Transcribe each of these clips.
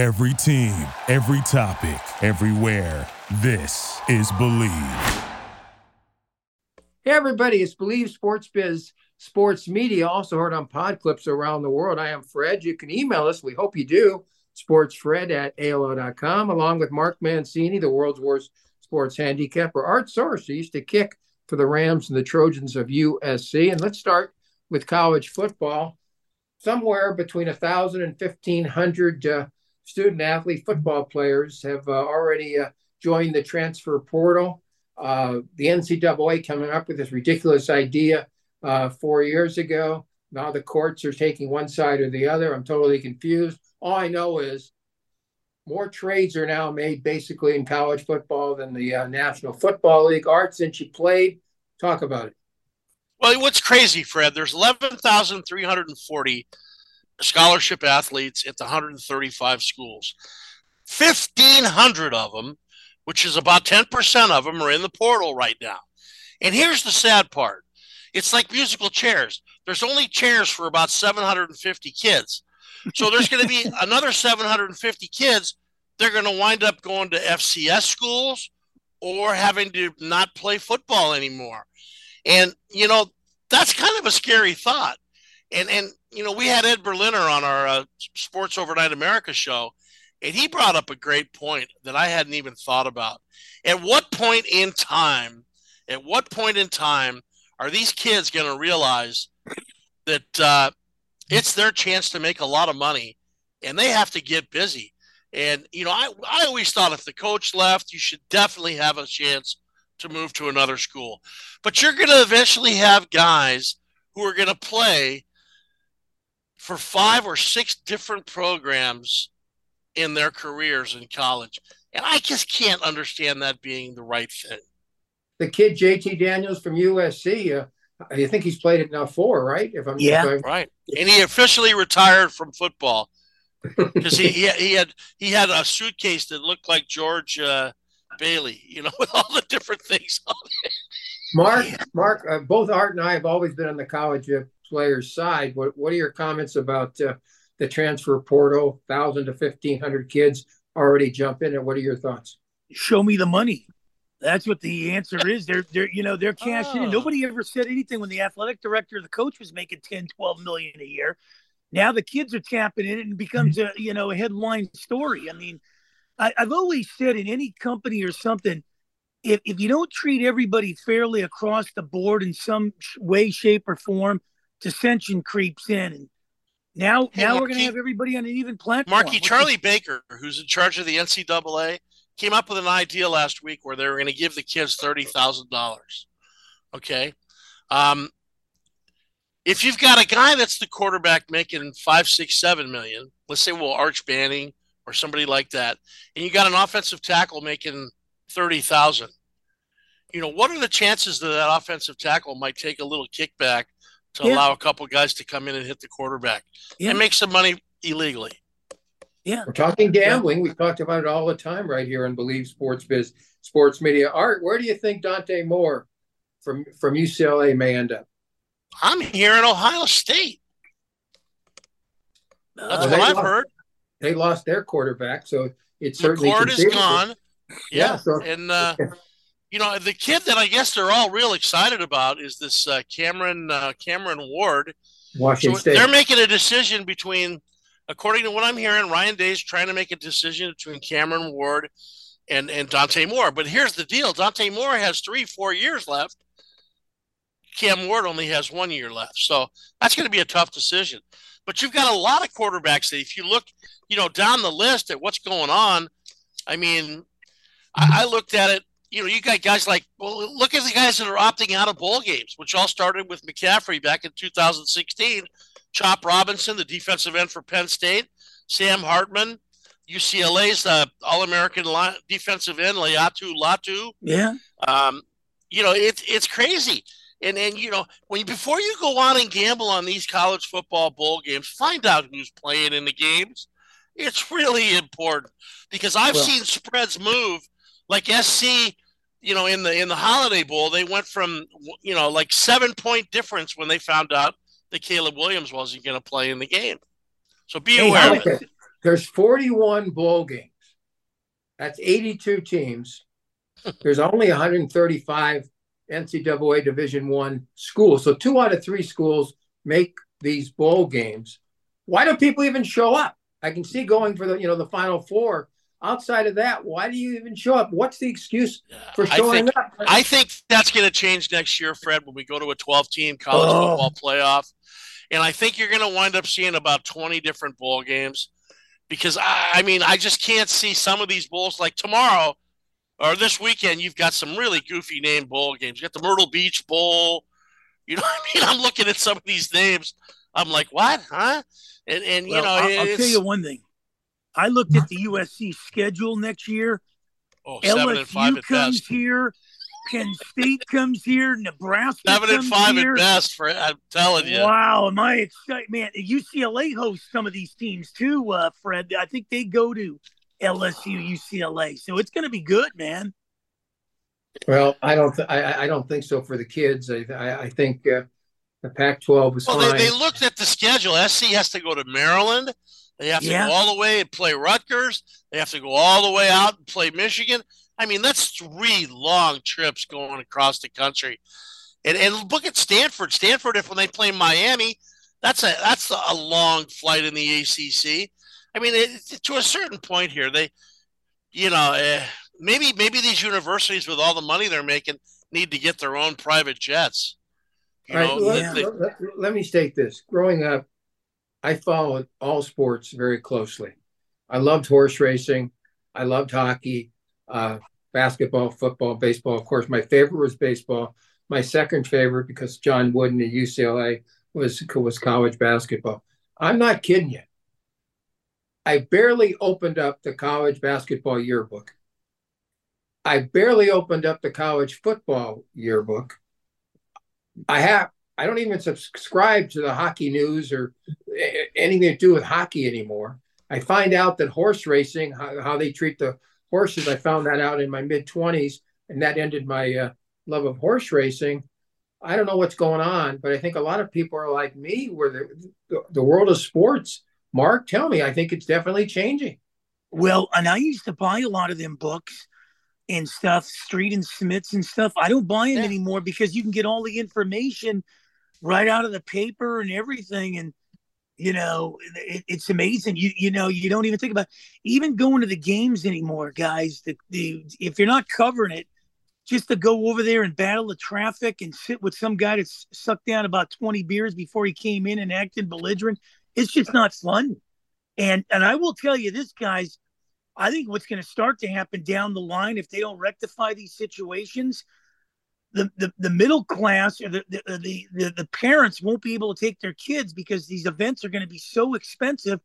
Every team, every topic, everywhere. This is BLeav. Hey, everybody, it's BLeav Sports Biz Sports Media, also heard on pod clips around the world. I am Fred. You can email us. We hope you do. Sportsfred at AOL.com, along with Mark Mancini, the world's worst sports handicapper. Art Source, who used to kick for the Rams and the Trojans of USC. And let's start with college football. Somewhere between 1,000 and 1,500 uh, student athlete football players have uh, already uh, joined the transfer portal. Uh, the NCAA coming up with this ridiculous idea uh, four years ago. Now the courts are taking one side or the other. I'm totally confused. All I know is more trades are now made basically in college football than the uh, National Football League. Art, since you played, talk about it. Well, what's crazy, Fred? There's 11,340 scholarship athletes at the 135 schools. 1,500 of them, which is about 10% of them, are in the portal right now. And here's the sad part it's like musical chairs. There's only chairs for about 750 kids. So there's going to be another 750 kids. They're going to wind up going to FCS schools or having to not play football anymore. And, you know, that's kind of a scary thought. And, and you know, we had Ed Berliner on our uh, Sports Overnight America show, and he brought up a great point that I hadn't even thought about. At what point in time, at what point in time are these kids going to realize that uh, it's their chance to make a lot of money and they have to get busy? And, you know, I, I always thought if the coach left, you should definitely have a chance to move to another school. But you're going to eventually have guys who are going to play for five or six different programs in their careers in college. And I just can't understand that being the right thing. The kid JT Daniels from USC, uh, I think he's played it now four, right? If I'm yeah, if I'm... right. And he officially retired from football because he, he he had he had a suitcase that looked like George uh, Bailey, you know, with all the different things on it. Mark, Mark, uh, both Art and I have always been on the college uh, players' side. What What are your comments about uh, the transfer portal? Thousand to fifteen hundred kids already jump in, and what are your thoughts? Show me the money. That's what the answer is. They're they're you know they're cashing oh. in. Nobody ever said anything when the athletic director, the coach, was making 10, 12 million a year. Now the kids are tapping in it and becomes a you know a headline story. I mean, I, I've always said in any company or something, if, if you don't treat everybody fairly across the board in some way, shape, or form, dissension creeps in. And now, hey, now Marky, we're going to have everybody on an even platform. Marky Charlie the- Baker, who's in charge of the NCAA, came up with an idea last week where they were going to give the kids thirty thousand dollars. Okay, um, if you've got a guy that's the quarterback making five, six, seven million, let's say well Arch Manning or somebody like that, and you got an offensive tackle making thirty thousand. You know, what are the chances that that offensive tackle might take a little kickback to yeah. allow a couple guys to come in and hit the quarterback yeah. and make some money illegally? Yeah, we're talking gambling. Yeah. We talked about it all the time right here on BLeav Sports Biz Sports Media. Art, where do you think Dante Moore from from UCLA may end up? I'm here in Ohio State. That's what I've lost, heard. They lost their quarterback, so it's certainly McCord is gone. Yeah, yeah so, and uh, you know the kid that I guess they're all real excited about is this uh, Cameron uh, Cameron Ward. Washington so State. They're making a decision between, according to what I'm hearing, Ryan Day's trying to make a decision between Cameron Ward and and Dante Moore. But here's the deal: Dante Moore has three, four years left. Cam Ward only has one year left, so that's going to be a tough decision. But you've got a lot of quarterbacks that, if you look, you know, down the list at what's going on, I mean, I, I looked at it. You know, you got guys like, well, look at the guys that are opting out of bowl games, which all started with McCaffrey back in 2016. Chop Robinson, the defensive end for Penn State, Sam Hartman, UCLA's uh, All American defensive end, Laiatu Latu. Yeah. Um, you know, it's it's crazy. And and you know, when before you go on and gamble on these college football bowl games, find out who's playing in the games. It's really important because I've well, seen spreads move like SC, you know, in the in the Holiday Bowl, they went from you know like seven point difference when they found out that Caleb Williams wasn't going to play in the game. So be aware. Hey, There's 41 bowl games. That's 82 teams. There's only 135 NCAA Division One schools. So two out of three schools make these bowl games. Why do people even show up? I can see going for the you know the final four. Outside of that, why do you even show up? What's the excuse for showing I think, up? I think that's going to change next year, Fred, when we go to a 12 team college oh. football playoff. And I think you're going to wind up seeing about 20 different bowl games because I, I mean, I just can't see some of these bowls like tomorrow or this weekend. You've got some really goofy name bowl games. You got the Myrtle Beach Bowl. You know what I mean? I'm looking at some of these names. I'm like, what, huh? And and well, you know, I'll, I'll tell you one thing. I looked at the USC schedule next year. Oh, LSU comes best. here. Penn State comes here. Nebraska seven and five here. at best. For I'm telling you. Wow, am I excited, man? UCLA hosts some of these teams too, uh, Fred. I think they go to LSU, UCLA, so it's going to be good, man. Well, I don't. Th- I, I don't think so for the kids. I, I, I think uh, the Pac-12 was well, fine. They, they looked at the schedule. SC has to go to Maryland. They have to yeah. go all the way and play Rutgers. They have to go all the way out and play Michigan. I mean, that's three long trips going across the country. And and look at Stanford. Stanford, if when they play Miami, that's a that's a long flight in the ACC. I mean, it, to a certain point here, they, you know, uh, maybe maybe these universities with all the money they're making need to get their own private jets. You know, let, they, let, let me state this. Growing up, I followed all sports very closely. I loved horse racing. I loved hockey, uh, basketball, football, baseball. Of course, my favorite was baseball. My second favorite, because John Wooden at UCLA was was college basketball. I'm not kidding you. I barely opened up the college basketball yearbook. I barely opened up the college football yearbook. I have I don't even subscribe to the hockey news or anything to do with hockey anymore. I find out that horse racing, how, how they treat the horses, I found that out in my mid 20s, and that ended my uh, love of horse racing. I don't know what's going on, but I think a lot of people are like me, where the, the, the world of sports, Mark, tell me, I think it's definitely changing. Well, and I used to buy a lot of them books and stuff, Street and Smiths and stuff. I don't buy them yeah. anymore because you can get all the information right out of the paper and everything. And you know, it, it's amazing. You you know, you don't even think about even going to the games anymore, guys. The, the if you're not covering it, just to go over there and battle the traffic and sit with some guy that's sucked down about 20 beers before he came in and acted belligerent, it's just not fun. And and I will tell you this, guys. I think what's going to start to happen down the line if they don't rectify these situations the, the, the middle class or the, the, uh, the, the, the parents won't be able to take their kids because these events are going to be so expensive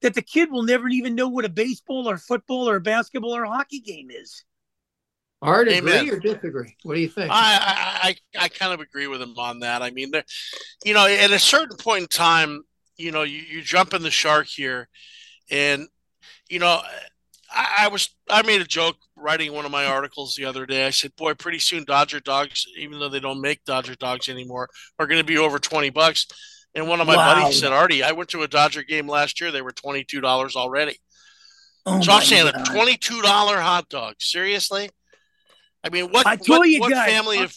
that the kid will never even know what a baseball or football or a basketball or hockey game is. Art, agree or disagree? What do you think? I, I I kind of agree with him on that. I mean, you know, at a certain point in time, you know, you, you jump in the shark here, and you know, I, I, was I made a joke writing one of my articles the other day. I said, "Boy, pretty soon Dodger dogs, even though they don't make Dodger dogs anymore, are going to be over twenty bucks." And one of my wow. buddies said, "Artie, I went to a Dodger game last year. They were twenty two dollars already." Oh so I'm saying God. a twenty two dollar hot dog. Seriously? I mean, what? I told what, you what guys, family of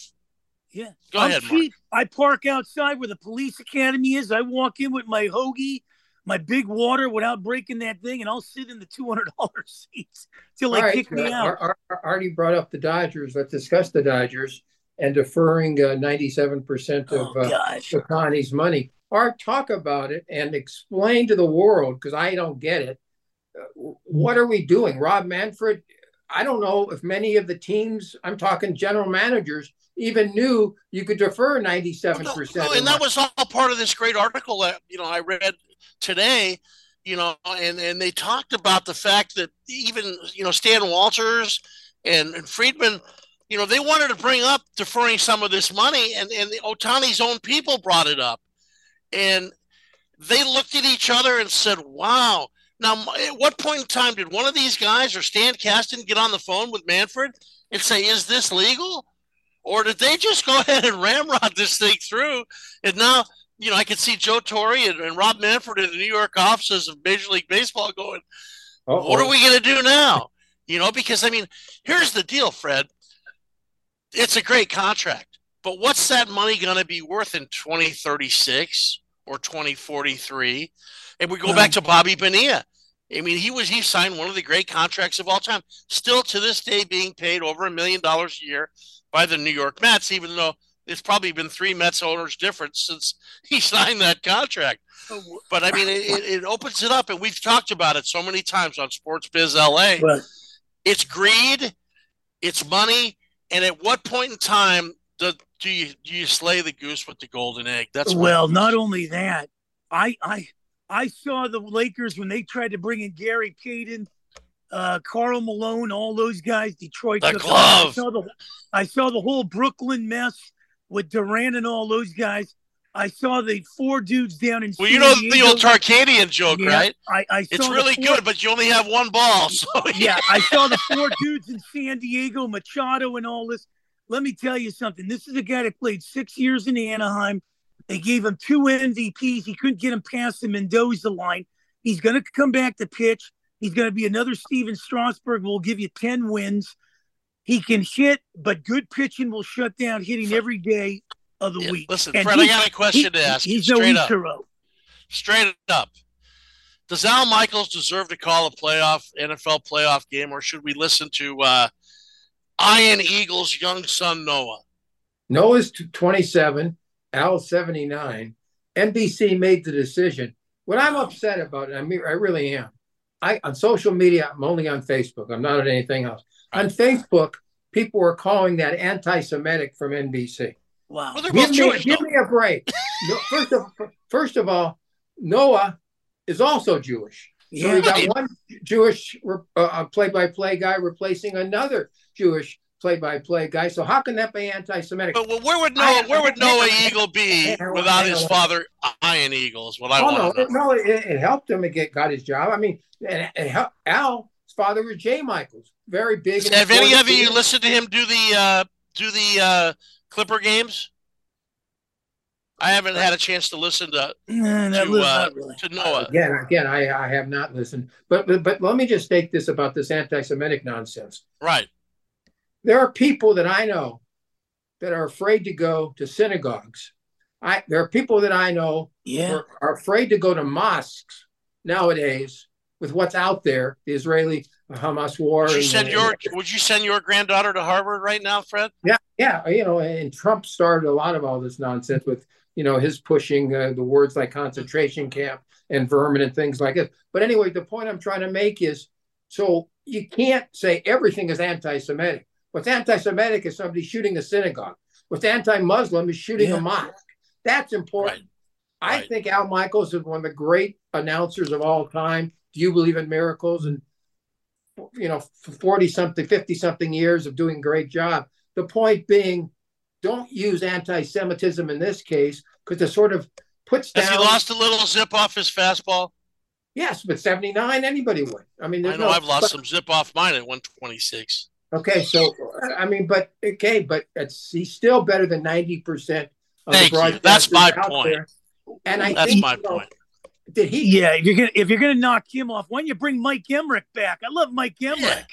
yeah, go I'm ahead. Cheap. I park outside where the police academy is. I walk in with my hoagie my big water without breaking that thing, and I'll sit in the two hundred dollar seats till they right. kick me out. Ar- Ar- Artie brought up the Dodgers. Let's discuss the Dodgers and deferring ninety-seven uh, percent of oh, uh, Connie's money. Art, talk about it and explain to the world because I don't get it. Uh, what are we doing, Rob Manfred? I don't know if many of the teams. I'm talking general managers even knew you could defer 97%. Well, no, no, and that was all part of this great article that, you know, I read today, you know, and, and they talked about the fact that even, you know, Stan Walters and, and Friedman, you know, they wanted to bring up deferring some of this money and, and the Ohtani's own people brought it up. And they looked at each other and said, wow. Now, at what point in time did one of these guys or Stan Kasten get on the phone with Manfred and say, is this legal? Or did they just go ahead and ramrod this thing through? And now you know, I could see Joe Torre and, and Rob Manfred in the New York offices of Major League Baseball going, Uh-oh. "What are we going to do now?" You know, because I mean, here's the deal, Fred. It's a great contract, but what's that money going to be worth in 2036 or 2043? And we go back hmm. to Bobby Bonilla. I mean, he was he signed one of the great contracts of all time. Still to this day, being paid over a million dollars a year by the New York Mets, even though it's probably been three Mets owners different since he signed that contract. Oh, but I mean, it, it opens it up, and we've talked about it so many times on Sports Biz LA. Right. It's greed, it's money, and at what point in time do, do you do you slay the goose with the golden egg? That's well, not only that, I I I saw the Lakers when they tried to bring in Gary Payton, uh, Karl Malone, all those guys. Detroit. The glove. I saw the, I saw the whole Brooklyn mess with Durant and all those guys. I saw the four dudes down in. Well, San you know Diego. the old Tarkanian joke, yeah, right? I, I it's really four, good, but you only have one ball. So yeah. I saw the four dudes in San Diego, Machado, and all this. Let me tell you something. This is a guy that played six years in Anaheim. They gave him two MVPs. He couldn't get him past the Mendoza line. He's going to come back to pitch. He's going to be another Stephen Strasburg. We'll give you ten wins. He can hit, but good pitching will shut down hitting every day of the yeah, week. Listen, and Fred, I got a question he, to ask. He's straight no up. Ichiro. Straight up. Does Al Michaels deserve to call a playoff NFL playoff game, or should we listen to uh, Ian Eagle's young son Noah? Noah's 27. Al 79, NBC made the decision. What I'm upset about it, I mean, I really am. I on social media, I'm only on Facebook. I'm not on anything else. On Facebook, people were calling that anti-Semitic from NBC. Wow. Well, give, me, give me a break. first of first of all, Noah is also Jewish. So yeah. we got one Jewish uh, play-by-play guy replacing another Jewish play-by-play guy. So how can that be anti-Semitic? But well, where would Noah, I, where would Noah Eagle be without his father, Ian Eagles? What I oh, want no, no, it, it, helped him to get got his job. I mean, and, and Al's father was Jay Michaels, very big. Have any of you listened to him do the uh, do the uh, Clipper games? I haven't had a chance to listen to no, to, uh, really. to Noah. Again, again, I, I have not listened. But, but but let me just state this about this anti-Semitic nonsense. Right. There are people that I know that are afraid to go to synagogues. I there are people that I know yeah. are, are afraid to go to mosques nowadays with what's out there, the Israeli Hamas war. Would you send and, your Would you send your granddaughter to Harvard right now, Fred? Yeah, yeah. You know, and Trump started a lot of all this nonsense with you know his pushing uh, the words like concentration camp and vermin and things like it. But anyway, the point I'm trying to make is so you can't say everything is anti-Semitic. What's anti-Semitic is somebody shooting a synagogue. What's anti-Muslim is shooting yeah. a mosque. That's important. Right. I right. think Al Michaels is one of the great announcers of all time. Do you believe in miracles? And you know, forty something, fifty something years of doing a great job. The point being, don't use anti-Semitism in this case because it sort of puts down. Has he lost a little zip off his fastball? Yes, but seventy nine, anybody would. I mean, I know no, I've lost but, some zip off mine at one twenty six. Okay, so I mean, but okay, but it's he's still better than ninety percent of Thank the you. That's my point. There. And I that's think, my point. Know, did he? Yeah, if you're gonna if you're gonna knock him off, why don't you bring Mike Emrick back? I love Mike Emrick. Yeah.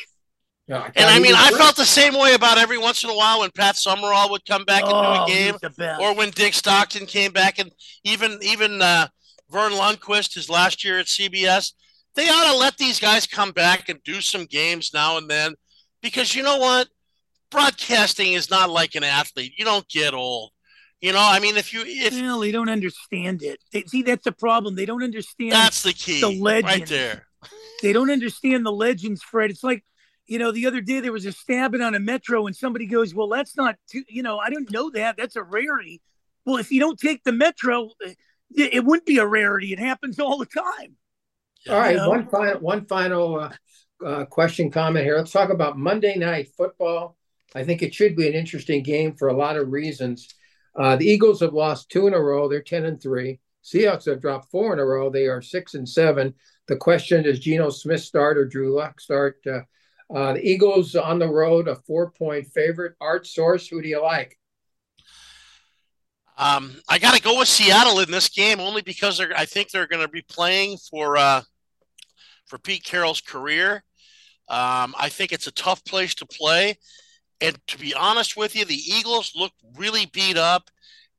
No, I and I mean, I felt the same way about every once in a while when Pat Summerall would come back oh, and do a game, or when Dick Stockton came back, and even even uh, Verne Lundquist, his last year at CBS. They ought to let these guys come back and do some games now and then because you know what? Broadcasting is not like an athlete. You don't get old. You know, I mean, if you if well, they don't understand it. They, see, that's the problem. They don't understand. That's the key. The legends right there. They don't understand the legends, Fred. It's like, you know, the other day there was a stabbing on a metro, and somebody goes, "Well, that's not too." You know, I don't know that. That's a rarity. Well, if you don't take the metro, it wouldn't be a rarity. It happens all the time. All right, know? one final one final uh, uh, question comment here. Let's talk about Monday Night Football. I think it should be an interesting game for a lot of reasons. Uh, the Eagles have lost two in a row. They're 10 and three. Seahawks have dropped four in a row. They are six and seven. The question is Geno Smith start or Drew Lock start? Uh, uh, the Eagles on the road, a four point favorite. Art Source, who do you like? Um, I got to go with Seattle in this game only because they're. I think they're going to be playing for uh, for Pete Carroll's career. Um, I think it's a tough place to play, and to be honest with you, the Eagles look really beat up,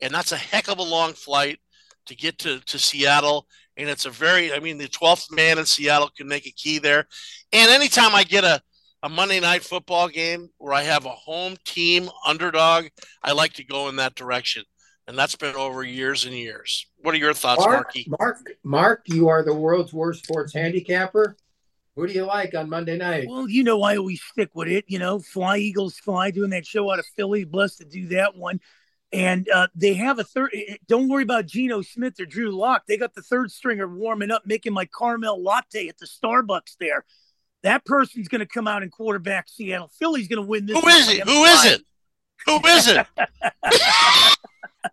and that's a heck of a long flight to get to to Seattle. And it's a very, I mean, the 12th man in Seattle can make a key there. And anytime I get a a Monday night football game where I have a home team underdog, I like to go in that direction. And that's been over years and years. What are your thoughts, Mark, Marky? Mark, Mark, you are the world's worst sports handicapper. Who do you like on Monday night? Well, you know, I always stick with it. You know, Fly Eagles Fly, doing that show out of Philly. Blessed to do that one. And uh, they have a third. Eh, don't worry about Geno Smith or Drew Lock. They got the third stringer warming up, making my caramel latte at the Starbucks there. That person's going to come out and quarterback Seattle. Philly's going to win this. Who is it? Who is it? Who is it?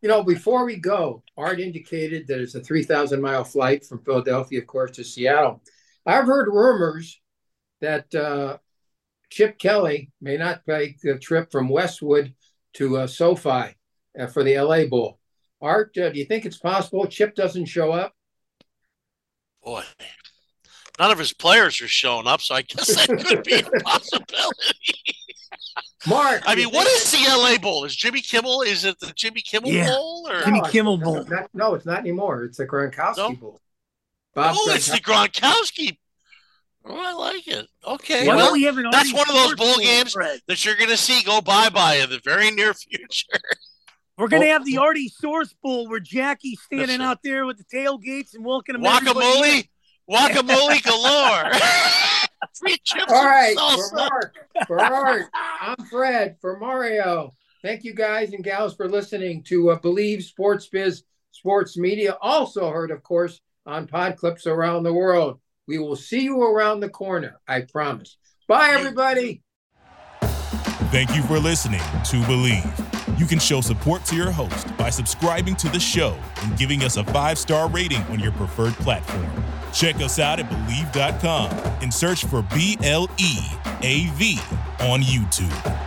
you know, before we go, Art indicated that it's a 3,000 mile flight from Philadelphia, of course, to Seattle. I've heard rumors that uh, Chip Kelly may not take the trip from Westwood to uh, SoFi uh, for the LA Bowl. Art, uh, do you think it's possible Chip doesn't show up? Boy, none of his players are showing up, so I guess that could be a possibility. Mark, I mean, what is the LA Bowl? Is Jimmy Kimmel? Is it the Jimmy Kimmel Yeah. Bowl or? Jimmy No, Kimmel Bowl. not- no, it's not anymore. It's the Gronkowski No? Bowl. Bob oh, it's the Gronkowski. Gronkowski. Oh, I like it. Okay, Why well, we have an that's one of those bowl Bowl, games Fred? that you're going to see go bye bye in the very near future. We're going to Oh. have the Artie Source Bowl where Jackie's standing out there with the tailgates and welcoming everybody in. Guacamole, guacamole galore. Free chips All right, for. Mark, for Art, I'm Fred. For Mario, thank you guys and gals for listening to uh, BLeav Sports Biz Sports Media. Also heard, of course, on pod clips around the world. We will see you around the corner. I promise. Bye, everybody. Thank you for listening to BLeav. You can show support to your host by subscribing to the show and giving us a five star rating on your preferred platform. Check us out at BLeav.com and search for B L E A V on YouTube.